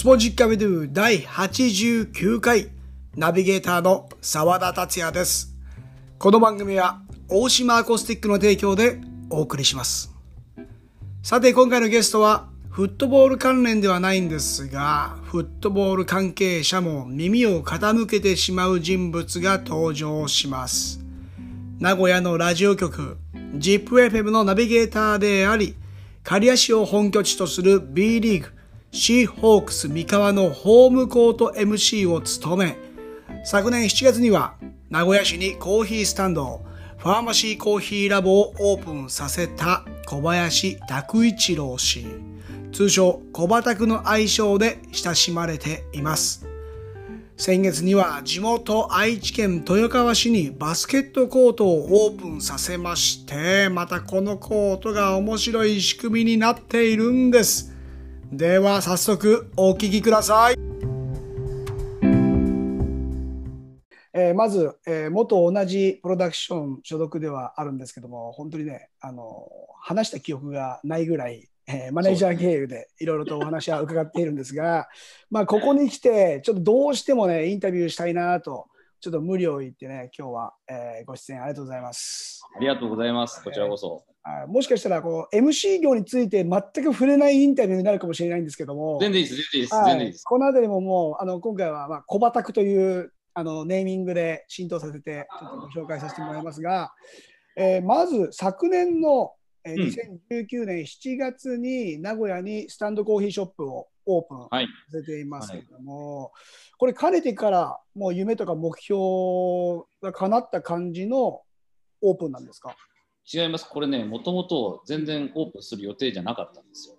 スポジッカビドゥ第89回ナビゲーターの沢田達也です。この番組は大島アコースティックの提供でお送りします。さて今回のゲストはフットボール関連ではないんですが、フットボール関係者も耳を傾けてしまう人物が登場します。名古屋のラジオ局 ZIPFM のナビゲーターであり、刈谷市を本拠地とする B リーグシーホークス三河のホームコート MC を務め、昨年7月には名古屋市にコーヒースタンド、ファーマシーコーヒーラボをオープンさせた小林拓一郎氏。通称小バタクの愛称で親しまれています。先月には地元愛知県豊川市にバスケットコートをオープンさせまして、またこのコートが面白い仕組みになっているんです。では早速お聞きください。えーまず、えー元同じプロダクション所属ではあるんですけども、本当にね、あの話した記憶がないぐらい、えーマネージャー経由でいろいろとお話は伺っているんですが、まあ、ここに来て、ちょっとどうしてもね、インタビューしたいなと、ちょっと無理を言ってね、今日は、えーご出演ありがとうございます。ありがとうございます。こちらこそ。はいもしかしたらこう MC 業について全く触れないインタビューになるかもしれないんですけども、全然いいです、全然いいです。このあたりももうあの今回はまあ小バタクというあのネーミングで浸透させてちょっとご紹介させてもらいますが、えーまず昨年の、えーうん2019年7月に名古屋にスタンドコーヒーショップをオープンはい。させていますけれども、これかねてからもう夢とか目標が叶った感じのオープンなんですか？違います。これね、もともと全然オープンする予定じゃなかったんですよ。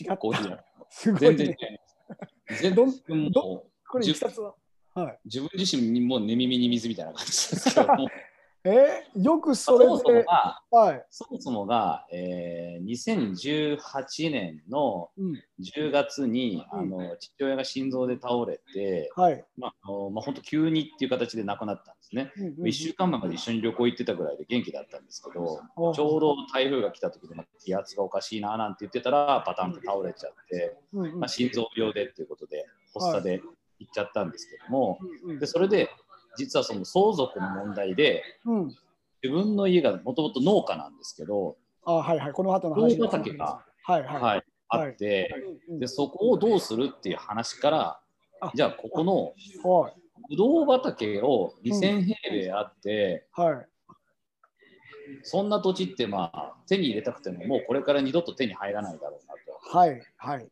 違コーヒーは。すごい全然違いね。ます。全然これ。自分自身にも寝耳に水みたいな感じですけども、えーよくそそれもそもで、が、はい。そもそもが、えー、2018年のうん。10月に、うんあの父親が心臓で倒れて、はい。まああのまあ、本当急にっていう形で亡くなったんですね。うんうん1週間前まで一緒に旅行行ってたぐらいで元気だったんですけど、うんちょうど台風が来た時で、まあ気圧がおかしいななんて言ってたら、パタンと倒れちゃって、うんうんまあ、心臓病でっていうことで、発作で行っちゃったんですけども、うんでそれで、実はその相続の問題で、うんうん自分の家がもともと農家なんですけど、あはいはい、この後の畑がはいはい。はい、あって、うんうんで、そこをどうするっていう話からあ、じゃあここのはいぶどう畑を2000平米あって、はい。そんな土地ってまあ手に入れたくてももうこれから二度と手に入らないだろうなと。はいはい。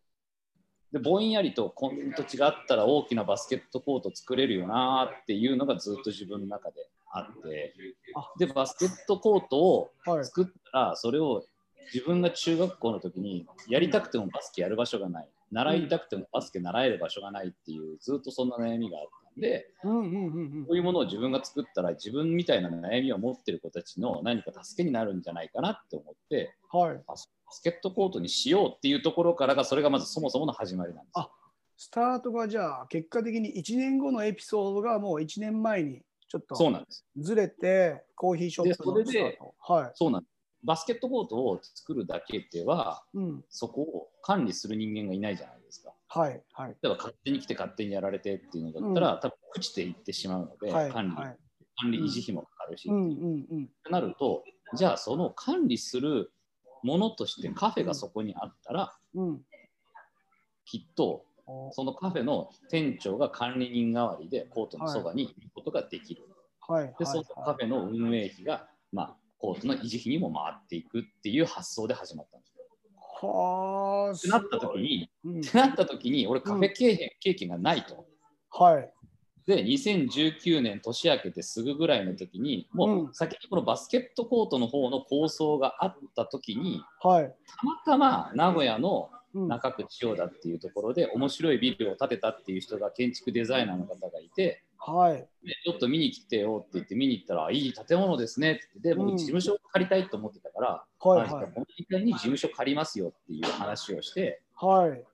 でぼんやりとこの土地があったら大きなバスケットコート作れるよなっていうのがずっと自分の中であって。あでバスケットコートをはい。作ったらそれを自分が中学校の時にやりたくてもバスケやる場所がない。習いたくてもバスケ習える場所がないっていうずっとそんな悩みがあったんでうんうんうんこういうものを自分が作ったら自分みたいな悩みを持ってる子たちの何か助けになるんじゃないかなって思ってうん。はい。バスケットコートにしようっていうところからがそれがまずそもそもの始まりなんですスタートがじゃあ結果的に1年後のエピソードがもう1年前にちょっとそうなんです。ずれてコーヒーショップのスタート。はい。そうなんです。バスケットコートを作るだけでは、うん。そこを管理する人間がいないじゃないですか。はいはい。例えば勝手に来て勝手にやられてっていうのだったら、多分朽ちていってしまうので、はい管理、はい。管理維持費もかかるし、うんなると、じゃあその管理するものとしてカフェがそこにあったら、うん。きっとおそのカフェの店長が管理人代わりでコートのそばにいることができる。はいはいで、そのカフェの運営費が、まあ、コートの維持費にも回っていくっていう発想で始まったんですよ。はあ。ってなった時に、うんってなった時に、俺カフェ経験,、経験がないと。はい。で、2019年年明けてすぐぐらいの時に、もうう先にこのバスケットコートの方の構想があった時に、はい。たまたま名古屋のうん中区千代田っていうところで面白いビルを建てたっていう人が建築デザイナーの方がいて、はい。でちょっと見に来てよって言って見に行ったら、いい建物ですねって言って、で、うん僕事務所を借りたいと思ってたから、はいはいあじゃあこの時間に事務所借りますよっていう話をして、はい。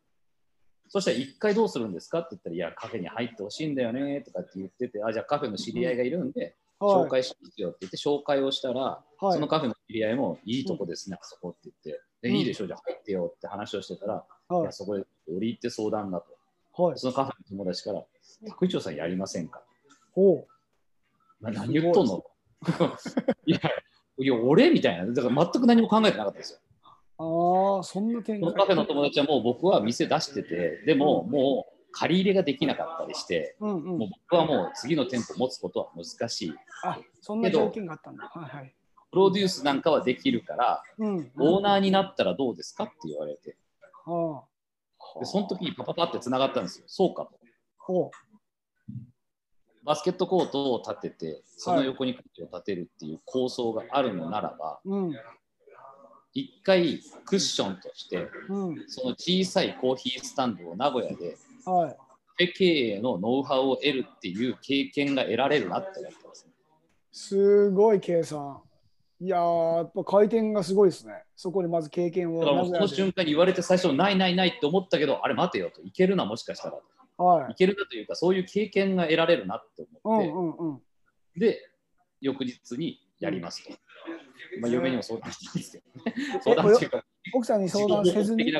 そしたら1回どうするんですかって言ったら、いや、カフェに入ってほしいんだよねとかって言ってて、あ、じゃあカフェの知り合いがいるんで、はい。紹介しますよって言って紹介をしたら、はいそのカフェの知り合いもいいとこですね、あそこって言って、でうんいいでしょ、じゃあ入ってよって話をしてたら、いはいや、そこで折り入って相談だと。はい。そのカフェの友達から、拓一郎さんやりませんか？ほな何言っとんの？いや、いや、俺みたいな。だから全く何も考えてなかったですよ。う。ああ、そんな展開。そのカフェの友達はもう僕は店出してて、でももう借り入れができなかったりして、うんうんもう。僕はもう次の店舗持つことは難しい。あ、そんな条件があったんだ。はいはい。プロデュースなんかはできるから、うん。オーナーになったらどうですかって言われて。でその時にパパパってつながったんですよ。そうかと。ほバスケットコートを建てて、その横にコートを建てるっていう構想があるのならば。一回クッションとして、うん。その小さいコーヒースタンドを名古屋で、はい。経営のノウハウを得るっていう経験が得られるなって思ってます、ね。すごい計算。いやー、やっぱ回転がすごいですね。そこにまず経験をだからもうその瞬間に言われて最初、ないないないって思ったけど、あれ待てよと、いけるな、もしかしたらと。はいい。けるなというか、そういう経験が得られるなってう思って、んうんうん。で、翌日にやりますと。まあ、嫁にも相談したんですけどね。え相談っていうか、奥さんに相談せずに？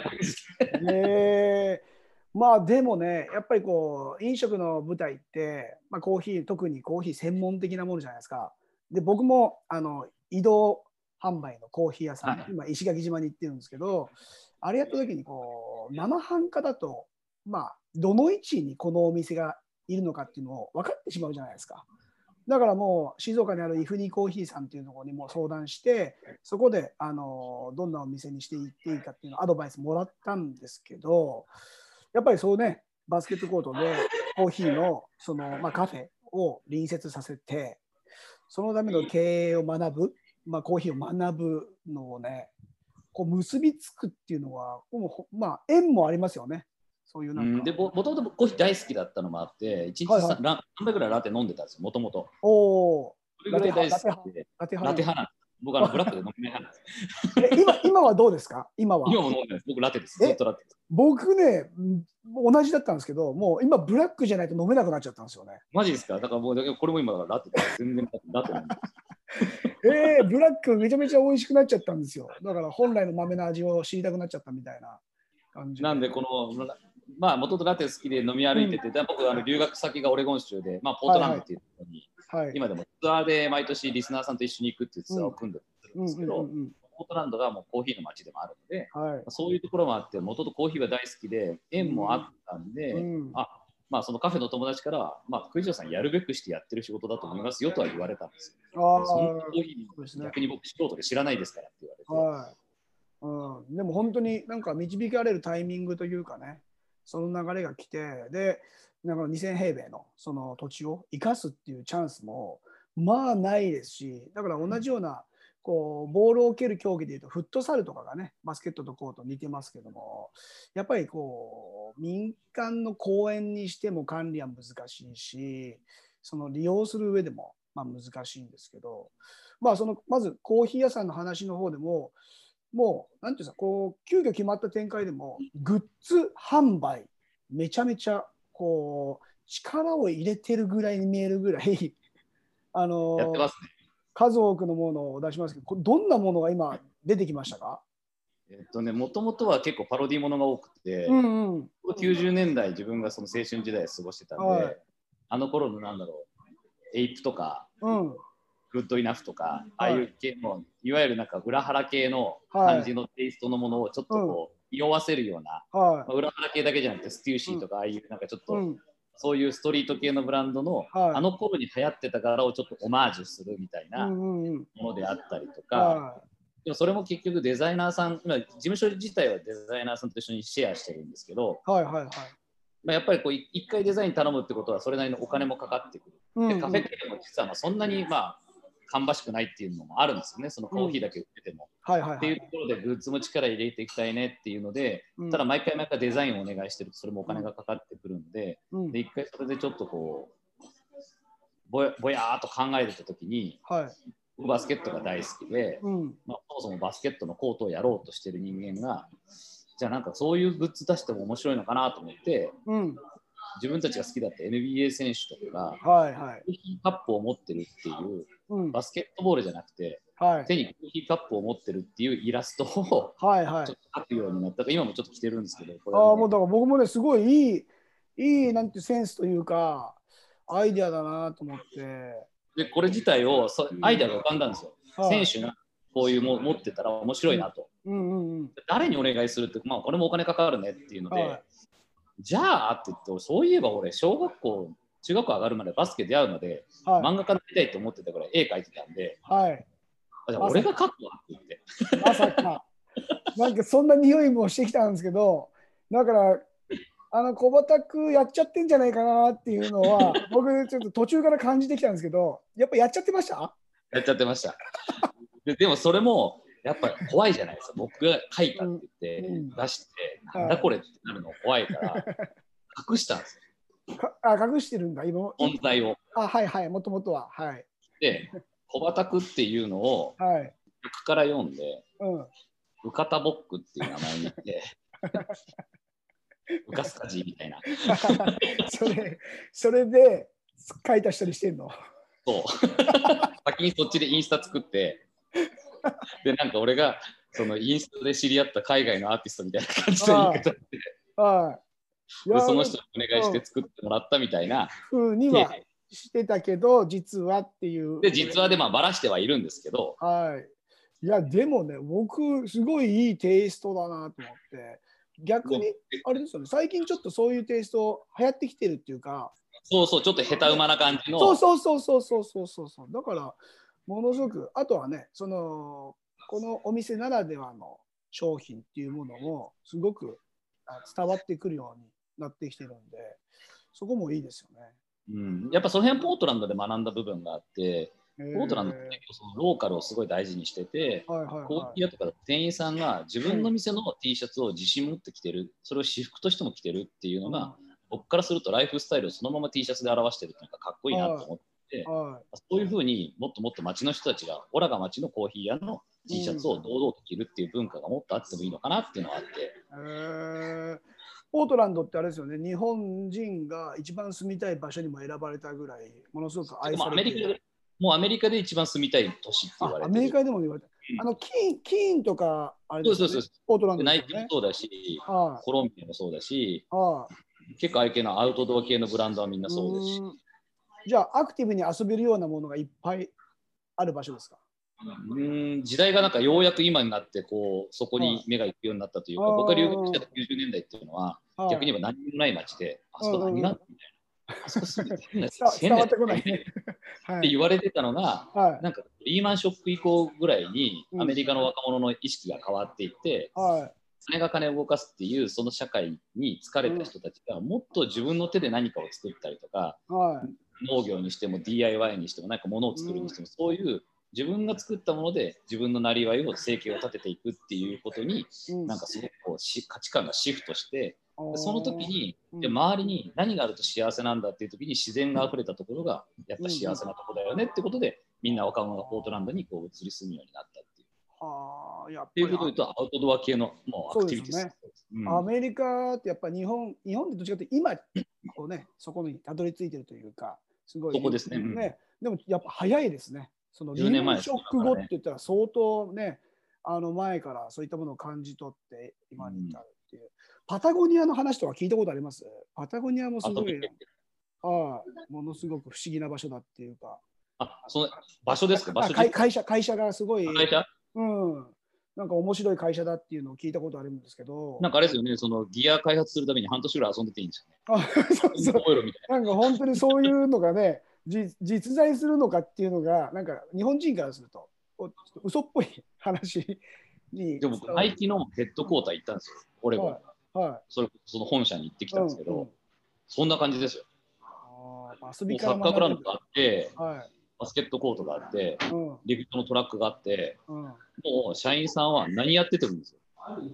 えーまあでもね、やっぱりこう飲食の舞台って、まあ、コーヒー、特にコーヒー専門的なものじゃないですか。で、僕もあの移動販売のコーヒー屋さん、はい今、石垣島に行ってるんですけど、あれやった時にこう生半可だと、まあ、どの位置にこのお店がいるのかっていうのを分かってしまうじゃないですか。だからもう静岡にあるイフニーコーヒーさんっていうところにも相談して、そこであのどんなお店にしていっていいかっていうのをアドバイスもらったんですけど、やっぱりそうね、バスケットコートでコーヒーのその、まあ、カフェを隣接させて、そのための経営を学ぶ、まあ、コーヒーを学ぶのをね、こう結びつくっていうのは、もうほまあ、縁もありますよね。そういうなんか。うんでももともとコーヒー大好きだったのもあって、1日はいはい 3, ラ3杯ぐらいラテ飲んでたんですよ、もともと。おお、それぐらい大好きで、ラテ派ラテ派。僕はブラックで飲めない 今今はどうですか？今は。今も飲んでないです。僕ラテです。え？ずっとラテです。僕ね、ん同じだったんですけど、もう今、ブラックじゃないと飲めなくなっちゃったんですよね。マジですか？だからもう、だけどこれも今ラテです。全然ラテなんです。えー、ブラックめちゃめちゃ美味しくなっちゃったんですよ。だから本来の豆の味を知りたくなっちゃったみたいな感じ。なんで、この、まあ、もともとラテ好きで飲み歩いてて、で僕、あの留学先がオレゴン州で、まあ、ポートランドっていうところに、はい。今でもツアーで毎年リスナーさんと一緒に行くっていうツアーを組んでるんですけど、うんうんうんポートランドがもうコーヒーの街でもあるので、うんはい。そういうところもあって、もともとコーヒーは大好きで、縁もあったんで、うんあまあ、そのカフェの友達からは、まあ、クイジョさんやるべくしてやってる仕事だと思いますよとは言われたんですよ。あそんなコーヒー、そうですね逆に僕、素人で知らないですからって言われて。はい。うん、でも本当になんか導かれるタイミングというかね、その流れが来て、で、なんか2000平米のその土地を生かすっていうチャンスもまあないですし、だから同じようなこうボールを蹴る競技でいうとフットサルとかがね、バスケットとコート似てますけども、やっぱりこう民間の公園にしても管理は難しいし、その利用する上でもまあ難しいんですけど、まあそのまずコーヒー屋さんの話の方でも、もう、なんていうんですか、こう、急遽決まった展開でも、グッズ販売、めちゃめちゃ、こう、力を入れてるぐらいに見えるぐらい、あのやってますね。数多くのものを出しますけど、こどんなものが今出てきましたか？えっとね、もともとは結構パロディものが多くて、うんうん。90年代自分がその青春時代を過ごしてたんで、はいあの頃のなんだろう、エイプとか、うん。グッドイナフとか、あはいあいう系の、いわゆるなんか裏原系の感じのテイストのものをちょっとこう、匂わせるような、はまあ裏原系だけじゃなくて、ステューシーとか、ああいうなんかちょっい。と、うん。そういうストリート系のブランドの、はいあの頃に流行ってた柄をちょっとオマージュするみたいうな。ものであったりとか、はでもそれも結局デザイナーさん、今事務所自体はデザイナーさんと一緒にシェアしてるんですけど、い。はいはいはい。まあ、やっぱりこうい一回デザイン頼むってことはそれなりのお金もかかってくる。でカフェ界も実はまあそんなにまあ芳しくないっていうのもあるんですよね、そのコーヒーだけ売ってても。はいはいはいっていうと。ころでグッズも力入れていきたいねっていうので、うんただ毎回毎回デザインをお願いしてるとそれもお金がかかってくるんで、うんで一回それでちょっとこうぼやぼやーっと考えてた時にはい。僕バスケットが大好きで、うん。まあ、そもそもバスケットのコートをやろうとしてる人間がじゃあなんかそういうグッズ出しても面白いのかなと思ってうん。自分たちが好きだった NBA 選手とかがはいはい。コーヒーカップを持ってるっていううん。バスケットボールじゃなくてはい。手にコーヒーカップを持ってるっていうイラストをはいはいちょっ。と描くようになった今もちょっと着てるんですけどこれあねもうだから僕もね、すごいいい、いいなんてセンスというか、アイデアだなと思って。で、これ自体をそアイデアが浮かんだんですよ。はい選手がこういうも持ってたら面白いなと。うんうんうん。誰にお願いするって、まあ、これもお金かかるねっていうので、はいじゃあって言って、そういえば俺、小学校、中学校上がるまでバスケ出会うまで、はい。漫画家になりたいと思ってたから絵描いてたんで、はい。あじゃあ俺が描くわって言って。まさか。なんかそんな匂いもしてきたんですけど、だから、あの小畑やっちゃってんじゃないかなっていうのは、僕ちょっと途中から感じてきたんですけど、やっぱやっちゃってました？やっちゃってました。ででもそれもやっぱり怖いじゃないですか。僕が書いたって言ってうん出して、はいなんだこれってなるの怖いから、隠したんですよ。かあ隠してるんだ、今。存在を。あ、はいはい、もともとは。はい。で、小畑っていうのをはい。僕から読んで、うん。ウカタボックっていう名前にして、ウカスカジみたいな。それ、それで書いた人にしてんの？そう。先にそっちでインスタ作って、でなんか俺がそのインスタで知り合った海外のアーティストみたいな感じで言い方で。はい、でその人にお願いして作ってもらったみたいな。ふう、にはしてたけど実はっていう。で実はでまあばらしてはいるんですけど。はい、いやでもね僕すごいいいテイストだなと思って逆にあれですよね最近ちょっとそういうテイスト流行ってきてるっていうか。そうそうちょっと下手馬な感じの。そうそうそうそうそうそうそうだからものすごく、あとはね、その、このお店ならではの商品っていうものも、すごくあ伝わってくるようになってきてるんで、そこもいいですよね。うん、やっぱその辺ポートランドで学んだ部分があって、ポポートランドってそのローカルをすごい大事にしてて、はいはいコーはヒー屋とかで店員さんが自分の店の T シャツを自信持って着てる、それを私服としても着てるっていうのい。が、僕からするとライフスタイルをそのまま T シャツで表してるっていうのがかっこいいなと思って、はそういうふうにもっともっと街の人たちが、オラが街のコーヒー屋の T シャツを堂々と着るっていう文化がもっとあってもいいのかなっていうのがあって、ポートランドってあれですよね、日本人が一番住みたい場所にも選ばれたぐらい、ものすごく愛されている。アメリカでもうアメリカで一番住みたい都市って言われてアメリカでも言われた。うん。あのキーン、キーンとか、あれですよね。そうそうそう。ポートランドナイキ。もそうだし、はい。コロンビアもそうだし、はい。結構愛系のアウトドア系のブランドはみんなそうですし、じゃあ、アクティブに遊べるようなものがいっぱいある場所ですか？うん時代がなんかようやく今になってこうそこに目が行くようになったというか、はい僕が留学した90年代っていうのは、はい逆に言えば何にもない街で、あそこ何がみたいな、あそこ住んでて変な変ね。はってい。言われてたのが、はい。なんかリーマンショック以降ぐらいにうんアメリカの若者の意識が変わっていって、はい。金が金を動かすっていうその社会に疲れた人たちがもっと自分の手で何かを作ったりとか、はい。農業にしても DIY にしても何か物を作るにしても、そういう自分が作ったもので自分のなりわいを生計を立てていくっていうことにうん。なんかすごくこうし価値観がシフトしてでその時にうん。で周りに何があると幸せなんだっていう時に自然が溢れたところがやっぱ幸せなところだよねってことでみんな若者がポートランドにこう移り住むようになったっていう。はあ、やっぱっていうりことで言うとアウトドア系のもうアクティビティそうですうん。アメリカってやっぱ日本、日本ってどっちかっていうと今、こうね、そこにたどり着いてるというか、すごい。そこですね。うんでもやっぱ早いですね。そのリ10年ーマ前ンショック後って言ったら相当ね、あの前からそういったものを感じ取って今に至るっていう。パタゴニアの話とか聞いたことあります？パタゴニアもすごい、はい。ものすごく不思議な場所だっていうか。あその場所ですか？会会社会社がすごい、会社？うん、なんか面白い会社だっていうのを聞いたことあるんですけど、なんかあれですよね、そのギア開発するために半年ぐらい遊んでていいんですよね。あそうそう なんか本当にそういうのがね、じ実在するのかっていうのが、なんか日本人からすると、おちょっと嘘っぽい話にな。でも僕、ナイキのヘッドクォーター行ったんですよ、オレゴン。はいはそれその本社に行ってきい。たんですけど、うんうんそんな感じですよ。あー遊びからサッカーグラウン学ドがあって、ぶはい。バスケットコートがあって、うん。リフトのトラックがあって、うん。もう社員さんは何やっててもいいんですよ。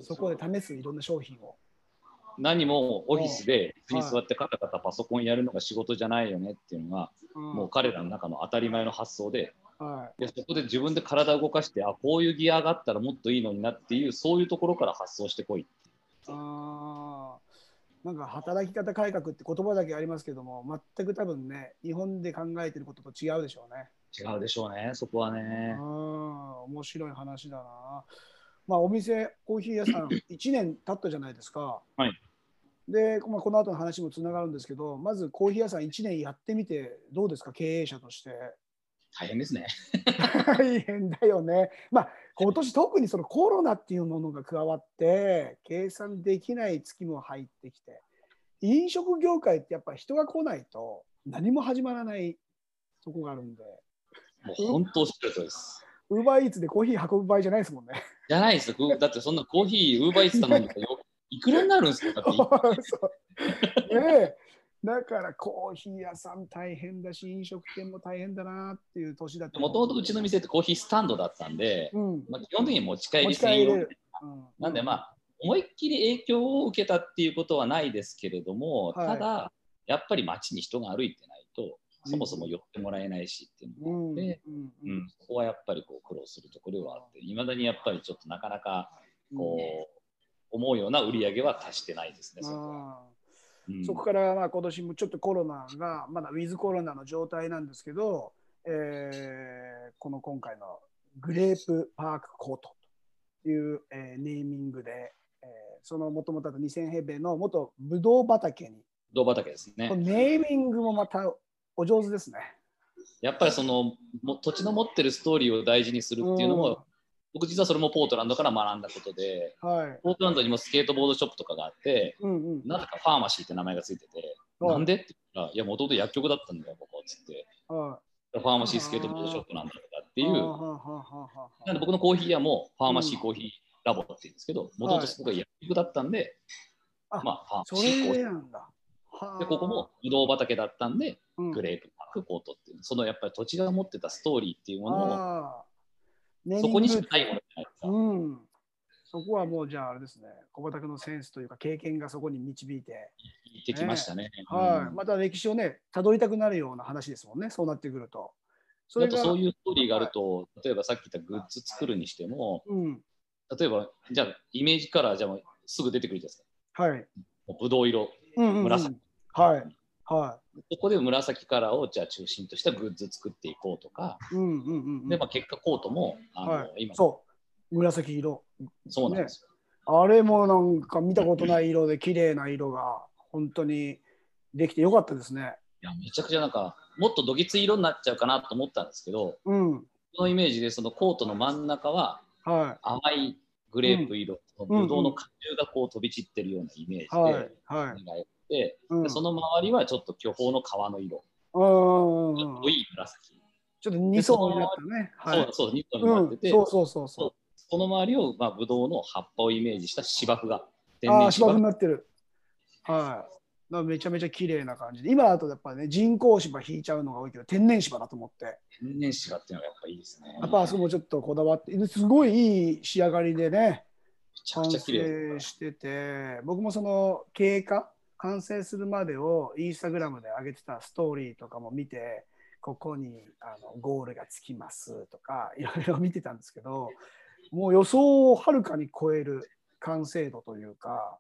そこで試すいろんな商品を。何もオフィスで椅子に座ってカタカタパソコンやるのが仕事じゃないよねっていうのが、うん。もう彼らの中の当たり前の発想で、はでそこで自分で体を動かして、あこういうギアがあったらもっといいのになっていう、そういうところから発想してこい。い、あーなんか働き方改革って言葉だけありますけども、全く多分ね、日本で考えてることと違うでしょうね。違うでしょうね、そこはねう。ん、面白い話だな。まあ、お店、コーヒー屋さん、1年経ったじゃないですか。はいで、まあ、この後の話もつながるんですけど、まずコーヒー屋さん1年やってみて、どうですか、経営者として。大変ですね。大変だよね。まあ、今年特にそのコロナっていうものが加わって、計算できない月も入ってきて、飲食業界ってやっぱり人が来ないと何も始まらないとこがあるんで、もう本当おっしゃるとりです。ウーバーイーツでコーヒー運ぶ場合じゃないですもんね。じゃないですよ。だってそんなコーヒー、ウーバーイーツ頼んでよいくらになるんですか？だって ねえだからコーヒー屋さん大変だし、飲食店も大変だなっていう年だともともとうちの店ってコーヒースタンドだったんで、うん、まあ、基本的に持ち帰り専用。うん。なんでまあ思いっきり影響を受けたっていうことはないですけれども、はい。ただやっぱり街に人が歩いてないとそもそも寄ってもらえないしっていうのうんもあって、うん。ううん。ん。そこはやっぱりこう苦労するところではあっていまだにやっぱりちょっとなかなかこう、思うような売り上げは達してないですね。そこは。あうんーそこからまあ今年もちょっとコロナがまだウィズコロナの状態なんですけど、えーこの今回のグレープパークコートという、えーネーミングで、えーそのもともとあった2000平米の元ブドウ畑に、ブドウ畑ですね。ネーミングもまたお上手ですね。やっぱりそのも土地の持ってるストーリーを大事にするっていうのも、僕実はそれもポートランドから学んだことで、うん、はい。ポートランドにもスケートボードショップとかがあって、うんうん。なぜかファーマシーって名前がついてて、はい。なんでって言ったら、いや、もともと薬局だったんだよ、ここっつって、はファーマシースケートボードショップなんだとかってい。いう、なんで僕のコーヒー屋もファーマシーコーヒーラボって言うんですけど、もともとそこが薬局だったんで、あまあ、フそァーマシーコーヒー。で、ここもブドウ畑だったんで、うん。グレープパークコートっていう、そのやっぱり土地が持ってたストーリーっていうものを、そこにしかないものじゃないですか。うん。そこはもうじゃああれですね、小畑のセンスというか経験がそこに導いて、行ってきましたね。はい、うんまた歴史をね、たどりたくなるような話ですもんね、そうなってくると。そあとそうう。いうストーリーがあると、例えばさっき言ったグッズ作るにしても、うん。例えば、じゃあイメージカラーじゃあもうすぐ出てくるじゃないですか。はい。もうブドウ色。うんうんうん紫。はい。はそこで紫カラーをじゃあ中心としたグッズ作っていこうとか、い。うんうんうんうん。でまあ、結果コートもあの、はい今そう。紫色。そうなんですよ。あれもなんか見たことない色で綺麗な色が本当にできてよかったですね。いやめちゃくちゃなんかもっとどぎつい色になっちゃうかなと思ったんですけど、うん。このイメージでそのコートの真ん中はは甘いグレープ色、そのブドウの果汁がこう飛び散ってるようなイメージい。はい。ではい。描いて、うんでその周りはちょっと巨峰の皮の色、うん濃い紫。ちょっと二層になったね。はい。そうそう、ニットになってて、うん、そうそうそうその周りを、まあ、ブドウの葉っぱをイメージした芝生が、天ああ、芝生然芝生になってる。はい。めちゃめちゃ綺麗な感じで。今だとやっぱね、人工芝引いちゃうのが多いけど、天然芝だと思って。天然芝っていうのがやっぱいいですね。やっぱあそこもちょっとこだわって、すごいいい仕上がりでね、めちゃ完くちゃ綺麗成してて、僕もその経過、完成するまでをインスタグラムで上げてたストーリーとかも見て、ここにあのゴールがつきますとか、いろいろ見てたんですけど、もう予想をはるかに超える完成度というか、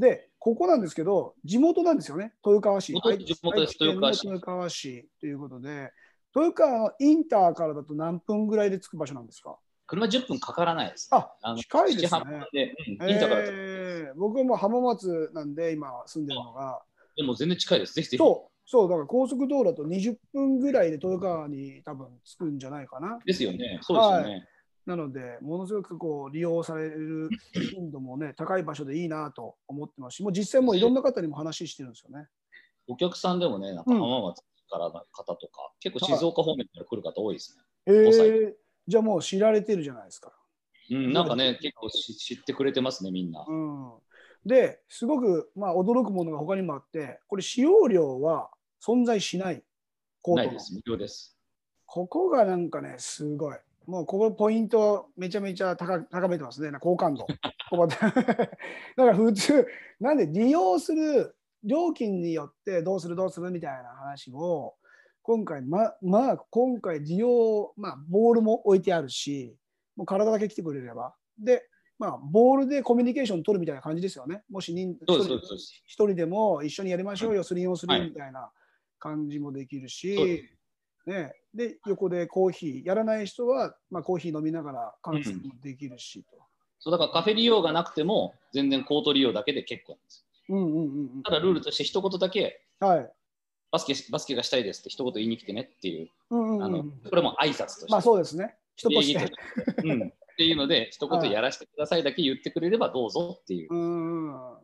で、ここなんですけど、地元なんですよね、豊川市。豊川市。豊川市ということで、豊川のインターからだと何分ぐらいで着く場所なんですか？車10分かからないです。あの近いですね7 8分で、うん、インターからだとえー僕はもう浜松なんで今住んでるのがでも全然近いです。ぜひぜひ。そうそうだから高速道路だと20分ぐらいで豊川に多分着くんじゃないかなですよね。そうですよね。なのでものすごくこう利用される頻度もね高い場所でいいなと思ってますしもう実際もういろんな方にも話してるんですよねお客さんでもね、なんかうん浜松からの方とか、結構静岡方面から来る方多いですね。えー、じゃあもう知られてるじゃないですかうん、なんかね、結構し知ってくれてますね、みんな。うんですごくまあ驚くものが他にもあってこれ使用料は存在しないコーです、無料です。ここがなんかね、すごい。もうここポイントめちゃめちゃ高高めてますね、な好感度。だから普通、なんで利用する料金によってどうするどうするみたいな話を、今回、ままあ、今回利用、まあ、ボールも置いてあるし、もう体だけ来てくれれば。で、まあ、ボールでコミュニケーション取るみたいな感じですよね。もし人一人でも一緒にやりましょうよ、3 on はい3みたいな感じもできるし、ね、で横でコーヒー、やらない人は、まあ、コーヒー飲みながら観戦もできるしと。そうだからカフェ利用がなくても、全然コート利用だけで結構なんですうんうんうんうんただルールとして一言だけはい。バスケバスケがしたいですって一言言いに来てねっていう、うんうんあのうん。これも挨拶として、まあそうですね。人としてうん、っていうので、一言やらせてくださいだけ言ってくれればどうぞっていう。う。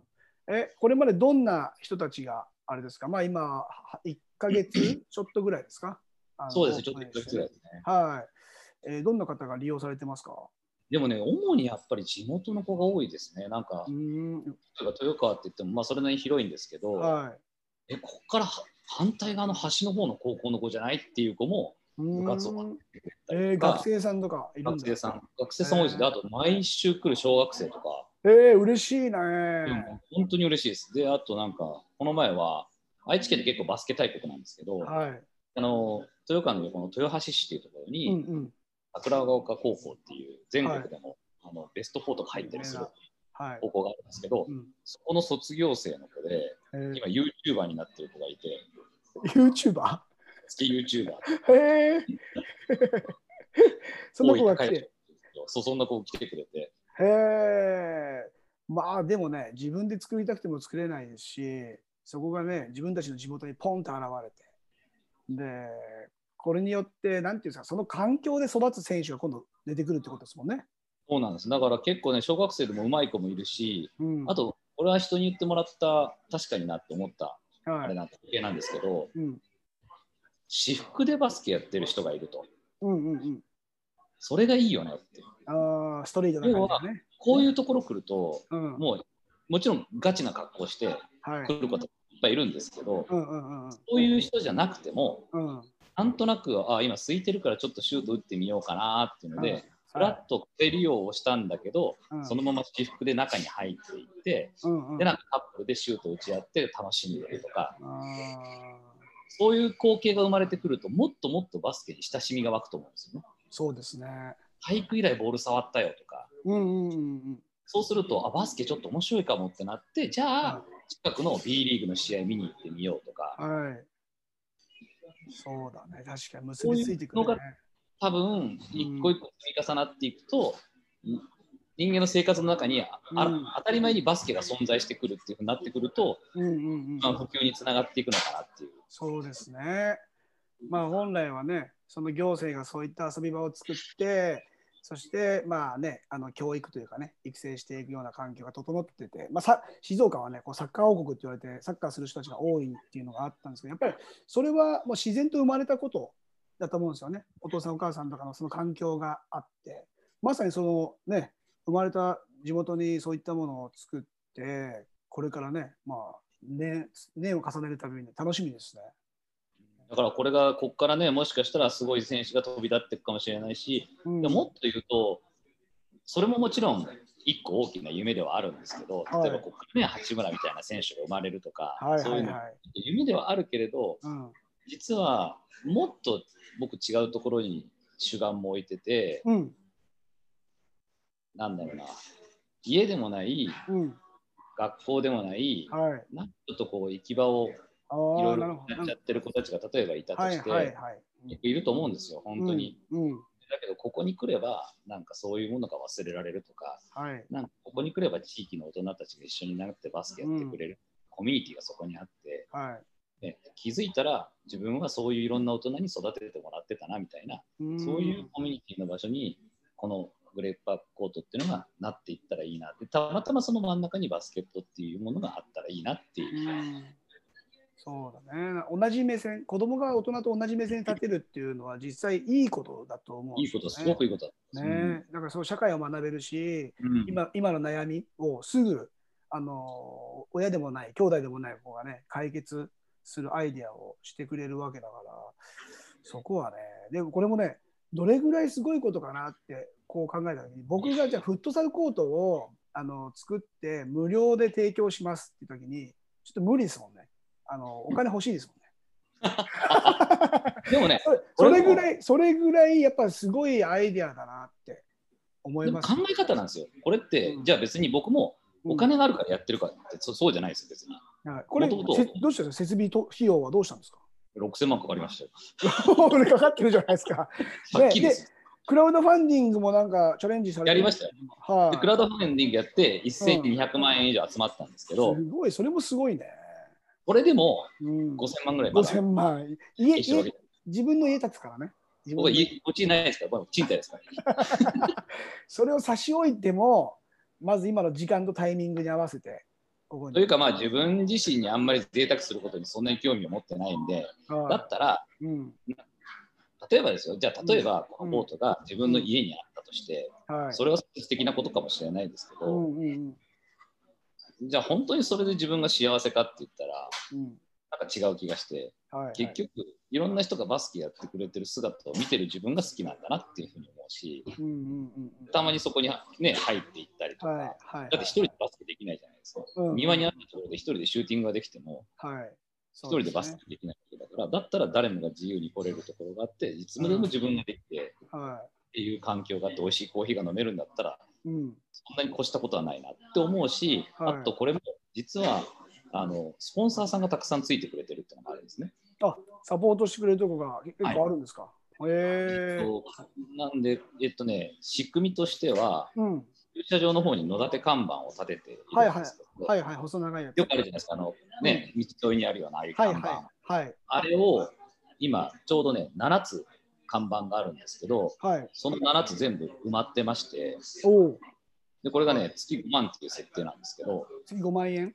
え、これまでどんな人たちがあれですか？まあ今、は1ヶ月 ちょっとぐらいですか？そうですね、ちょっと一つぐらいですね。はい。えーどんな方が利用されてますか？でもね、主にやっぱり地元の子が多いですね。なんかう、ん。例えば豊川って言っても、まあそれなりに広いんですけど、はえ、ここからは反対側の端の方の高校の子じゃないっていう子もい。部活をえー学生さんとか学生さん、学生さん多いです。で、あと毎週来る小学生とか、えー、嬉しいね。うん本当に嬉しいです。で、あとなんか、この前は、愛知県って結構バスケ大国なんですけど、はい。あの豊川の横の豊橋市っていうところうんに、うん。桜ヶ丘高校っていう全国でも、あのベスト4とか入ったりするはい。高校があるんですけど、うんそこの卒業生の子で、えー、今 YouTuber になってる子がいて、YouTuber? 月 YouTuber へえ。その子が来て。そうそんな子来てくれて、へえ。まあでもね、自分で作りたくても作れないですし、そこがね、自分たちの地元にポンと現れて、で、これによって、なんていうんですか、その環境で育つ選手が今度出てくるってことですもんね。そうなんです。だから結構ね、小学生でも上手い子もいるし、うん、あと、俺は人に言ってもらった、確かになって思った、あはい、れなん系なんですけど、うん、私服でバスケやってる人がいると。うんうんうん。それがいいよねって。ああ、ストリートな感じだね。こういうところ来ると、うん、もう、もちろんガチな格好してはい。来る方いっぱいいるんですけど、うんうんうんそういう人じゃなくても、うん。うん。なんとなく、あ、今空いてるからちょっとシュート打ってみようかなっていうのはいで、フラッと手利用をしたんだけど、うんそのまま私服で中に入っていって、うんうんで、なんかカップルでシュート打ち合って楽しんでるとか、そういう光景が生まれてくると、もっともっとバスケに親しみが湧くと思うんですよね。そうですね。体育以来ボール触ったよとか、うんうんうんうん。そうすると、あ、バスケちょっと面白いかもってなって、じゃあ、近くの B リーグの試合見に行ってみようとか、はい。そうだね。確かに結びついてくるね。多分、一個一個積み重なっていくと、人間の生活の中にあ、当たり前にバスケが存在してくるっていうふうになってくると、うんうんうん。まあ、普及につながっていくのかなっていう。そうですね。まあ本来はね、その行政がそういった遊び場を作って、そしてまあね、あの教育というかね、育成していくような環境が整ってて、まあ、さ静岡はね、こうサッカー王国って言われて、サッカーする人たちが多いっていうのがあったんですけど、やっぱりそれはもう自然と生まれたことだと思うんですよね。お父さん、お母さんとかのその環境があって、まさにそのね、生まれた地元にそういったものを作って、これからね、まあ、年年を重ねるために楽しみですね。だからこれがここからね、もしかしたらすごい選手が飛び立っていくかもしれないし、うんでももっと言うと、それももちろん一個大きな夢ではあるんですけど、はい例えばここからね、八村みたいな選手が生まれるとか、はいそういいうはい。夢ではあるけれど、うん実はもっと僕違うところに主眼も置いてて、うんなんだろうな、家でもない、うん学校でもない、はい。なんかちょっとこう行き場をあいろいろ。やっちゃってる子たちが例えばいたとはいして、はいはい。いると思うんですよ、本当に。うん。うんだけど、ここに来れば、なんかそういうものが忘れられるとか、はい。なんかここに来れば地域の大人たちが一緒になってバスケやってくれる、コミュニティがそこにあって、はい。ね、気づいたら自分はそういういろんな大人に育ててもらってたなみたいな、うん。そういうコミュニティの場所にこのグレープパークコートっていうのがなっていったらいいなってたまたまその真ん中にバスケットっていうものがあったらいいなっていう、うん。そうだね。同じ目線、子供が大人と同じ目線に立てるっていうのは実際いいことだと思うんいいことすごくいいことだったね。だからそう社会を学べるし、うん。今今の悩みをすぐあの親でもない兄弟でもない子がね解決するアイデアをしてくれるわけだからそこはねでもこれもねどれぐらいすごいことかなってこう考えた時に僕がじゃあフットサルコートをあの作って無料で提供しますって時にちょっと無理ですもんね。あのお金欲しいですもんね。でもねそれぐらいそれぐらいやっぱすごいアイデアだなって思います。考え方なんですよ。これって、うん。じゃあ別に僕もお金があるからやってるかって、そそうじゃないですよ別にはいこれどうしたんですか設備と費用はどうしたんですか？6000万かかりましたよ 俺かかってるじゃないですか。はっきりクラウドファンディングもなんかチャレンジされてやりましたよ。はい、でクラウドファンディングやって1200万円以上集まったんですけど、すごい、それもすごいね。これでもうん、5000万ぐらいまだ5000万。家家自分の家建つからね。僕は家うちないですから、僕賃貸ですから。それを差し置いても、まず今の時間とタイミングに合わせて。というか、まあ自分自身にあんまり贅沢することにそんなに興味を持ってないんで、だはったら、いうん。例えばですよ、じゃあ例えばこのボートが自分の家にあったとして、はい。それは素敵なことかもしれないですけうど、んうん。じゃあ本当にそれで自分が幸せかって言ったら、うん。なんか違う気がして、はいはい、結局、いろんな人がバスケやってくれてる姿を見てる自分が好きなんだなっていうふうに思うし、うんうんうんたまにそこに、ね、入っていったりとか、うんはいはい。だって一人でバスケできないじゃないですか。うん庭にあったところで一人でシューティングができても、はい。一人でバスケできないわけだから、だったら誰もが自由に来れるところがあって、いつまでも自分ができてはっていう環境があって、美味しいコーヒーが飲めるんだったら、い。うん。そんなに越したことはないなって思うし、はいあとこれも実はあのスポンサーさんがたくさんついてくれてるっていうのがあるんですね。あ、サポートしてくれるとこが結構あるんですか？へえ。そうなんで、えっとね、仕組みとしては、うん。駐車場の方に野立て看板を立てているんですけど、はいはい、細長いやつ。よくあるじゃないですか、あのね、道沿いにあるようなああいう看板、はいはいはいあれを今、ちょうどね、7つ看板があるんですけど、はい。その7つ全部埋まってまして、おお、でこれがね、月5万っていう設定なんですけど、次5万円？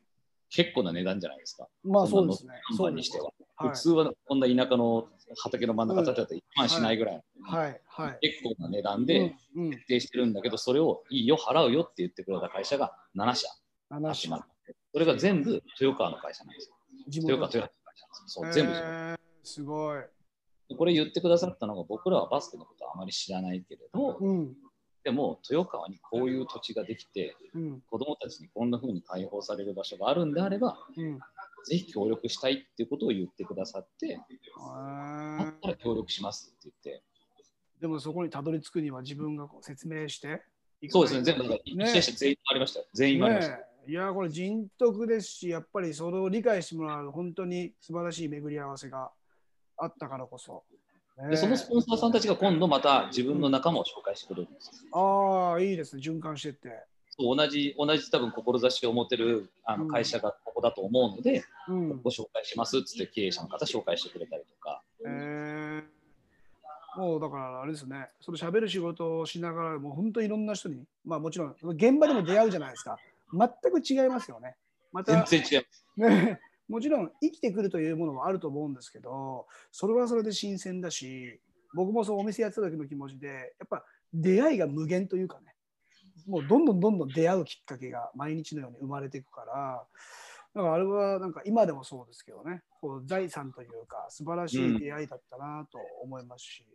結構な値段じゃないですか。まあそうんですね。にしては。はい普通はこんな田舎の畑の真ん中建てたら1万しないぐらい、はい。はい。結構な値段でうん、うん、設定してるんだけど、それをいいよ、払うよって言ってくれた会社が7社7集まっ社て、それが全部豊川の会社なんですよ。地豊川、元豊川の会社なんです。よ。そう、全部すごい。でこれ言ってくださったのが、僕らはバスケのことはあまり知らないけれど、うん、でも豊川にこういう土地ができて、うん、子供たちにこんな風に開放される場所があるんであれば、うん。ぜひ協力したいっていうことを言ってくださって、ったら協力しますって言って、でもそこにたどり着くには自分がこう説明していかそうですね、全部、ね。全員ありましたよ。全員ありました。ねえ。いやこれ人徳ですしやっぱりそれを理解してもらう本当に素晴らしい巡り合わせがあったからこそ、でそのスポンサーさんたちが今度また自分の仲間を紹介してくれるんですよ。ああいいですね。循環してって、そう同じ同じ多分志を持てるあうん。の会社がここだと思うので、うん。ご紹介しますっつって経営者の方紹介してくれたりとか。えー。もうだからあれですね。その喋る仕事をしながらもう本当いろんな人にまあもちろん現場でも出会うじゃないですか。全く違いますよね。また全然違います。ね、もちろん生きてくるというものはあると思うんですけどそれはそれで新鮮だし僕もそうお店やってた時の気持ちでやっぱ出会いが無限というかねもうどんどんどんどん出会うきっかけが毎日のように生まれていくからだからあれはなんか今でもそうですけどね。こう財産というか素晴らしい出会いだったなと思いますし、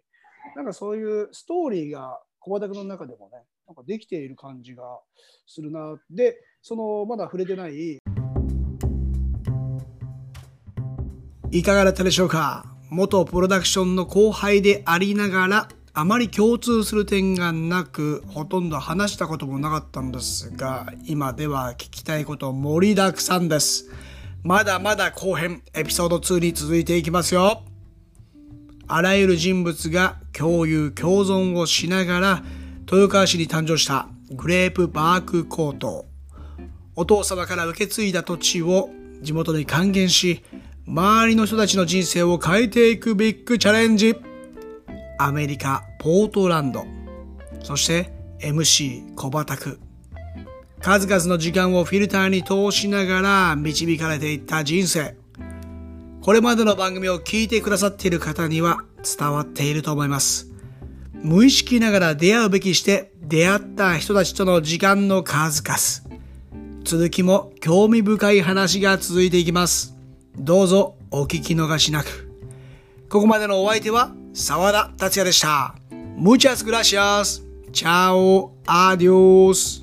なんかそういうストーリーが小畑君の中でもねなんかできている感じがするな。でそのまだ触れてないいかがだったでしょうか？元プロダクションの後輩でありながら、あまり共通する点がなく、ほとんど話したこともなかったんですが、今では聞きたいこと盛りだくさんです。まだまだ後編、エピソード2に続いていきますよ。あらゆる人物が共有共存をしながら、豊川市に誕生したグレープバークコート。お父様から受け継いだ土地を地元に還元し、周りの人たちの人生を変えていくビッグチャレンジ。アメリカ・ポートランド。そして MC 小畑区。数々の時間をフィルターに通しながら導かれていった人生。これまでの番組を聞いてくださっている方には伝わっていると思います。無意識ながら出会うべきして出会った人たちとの時間の数々。続きも興味深い話が続いていきます。どうぞお聞き逃しなく。ここまでのお相手は沢田達也でした。Muchas gracias. Chao. Adios.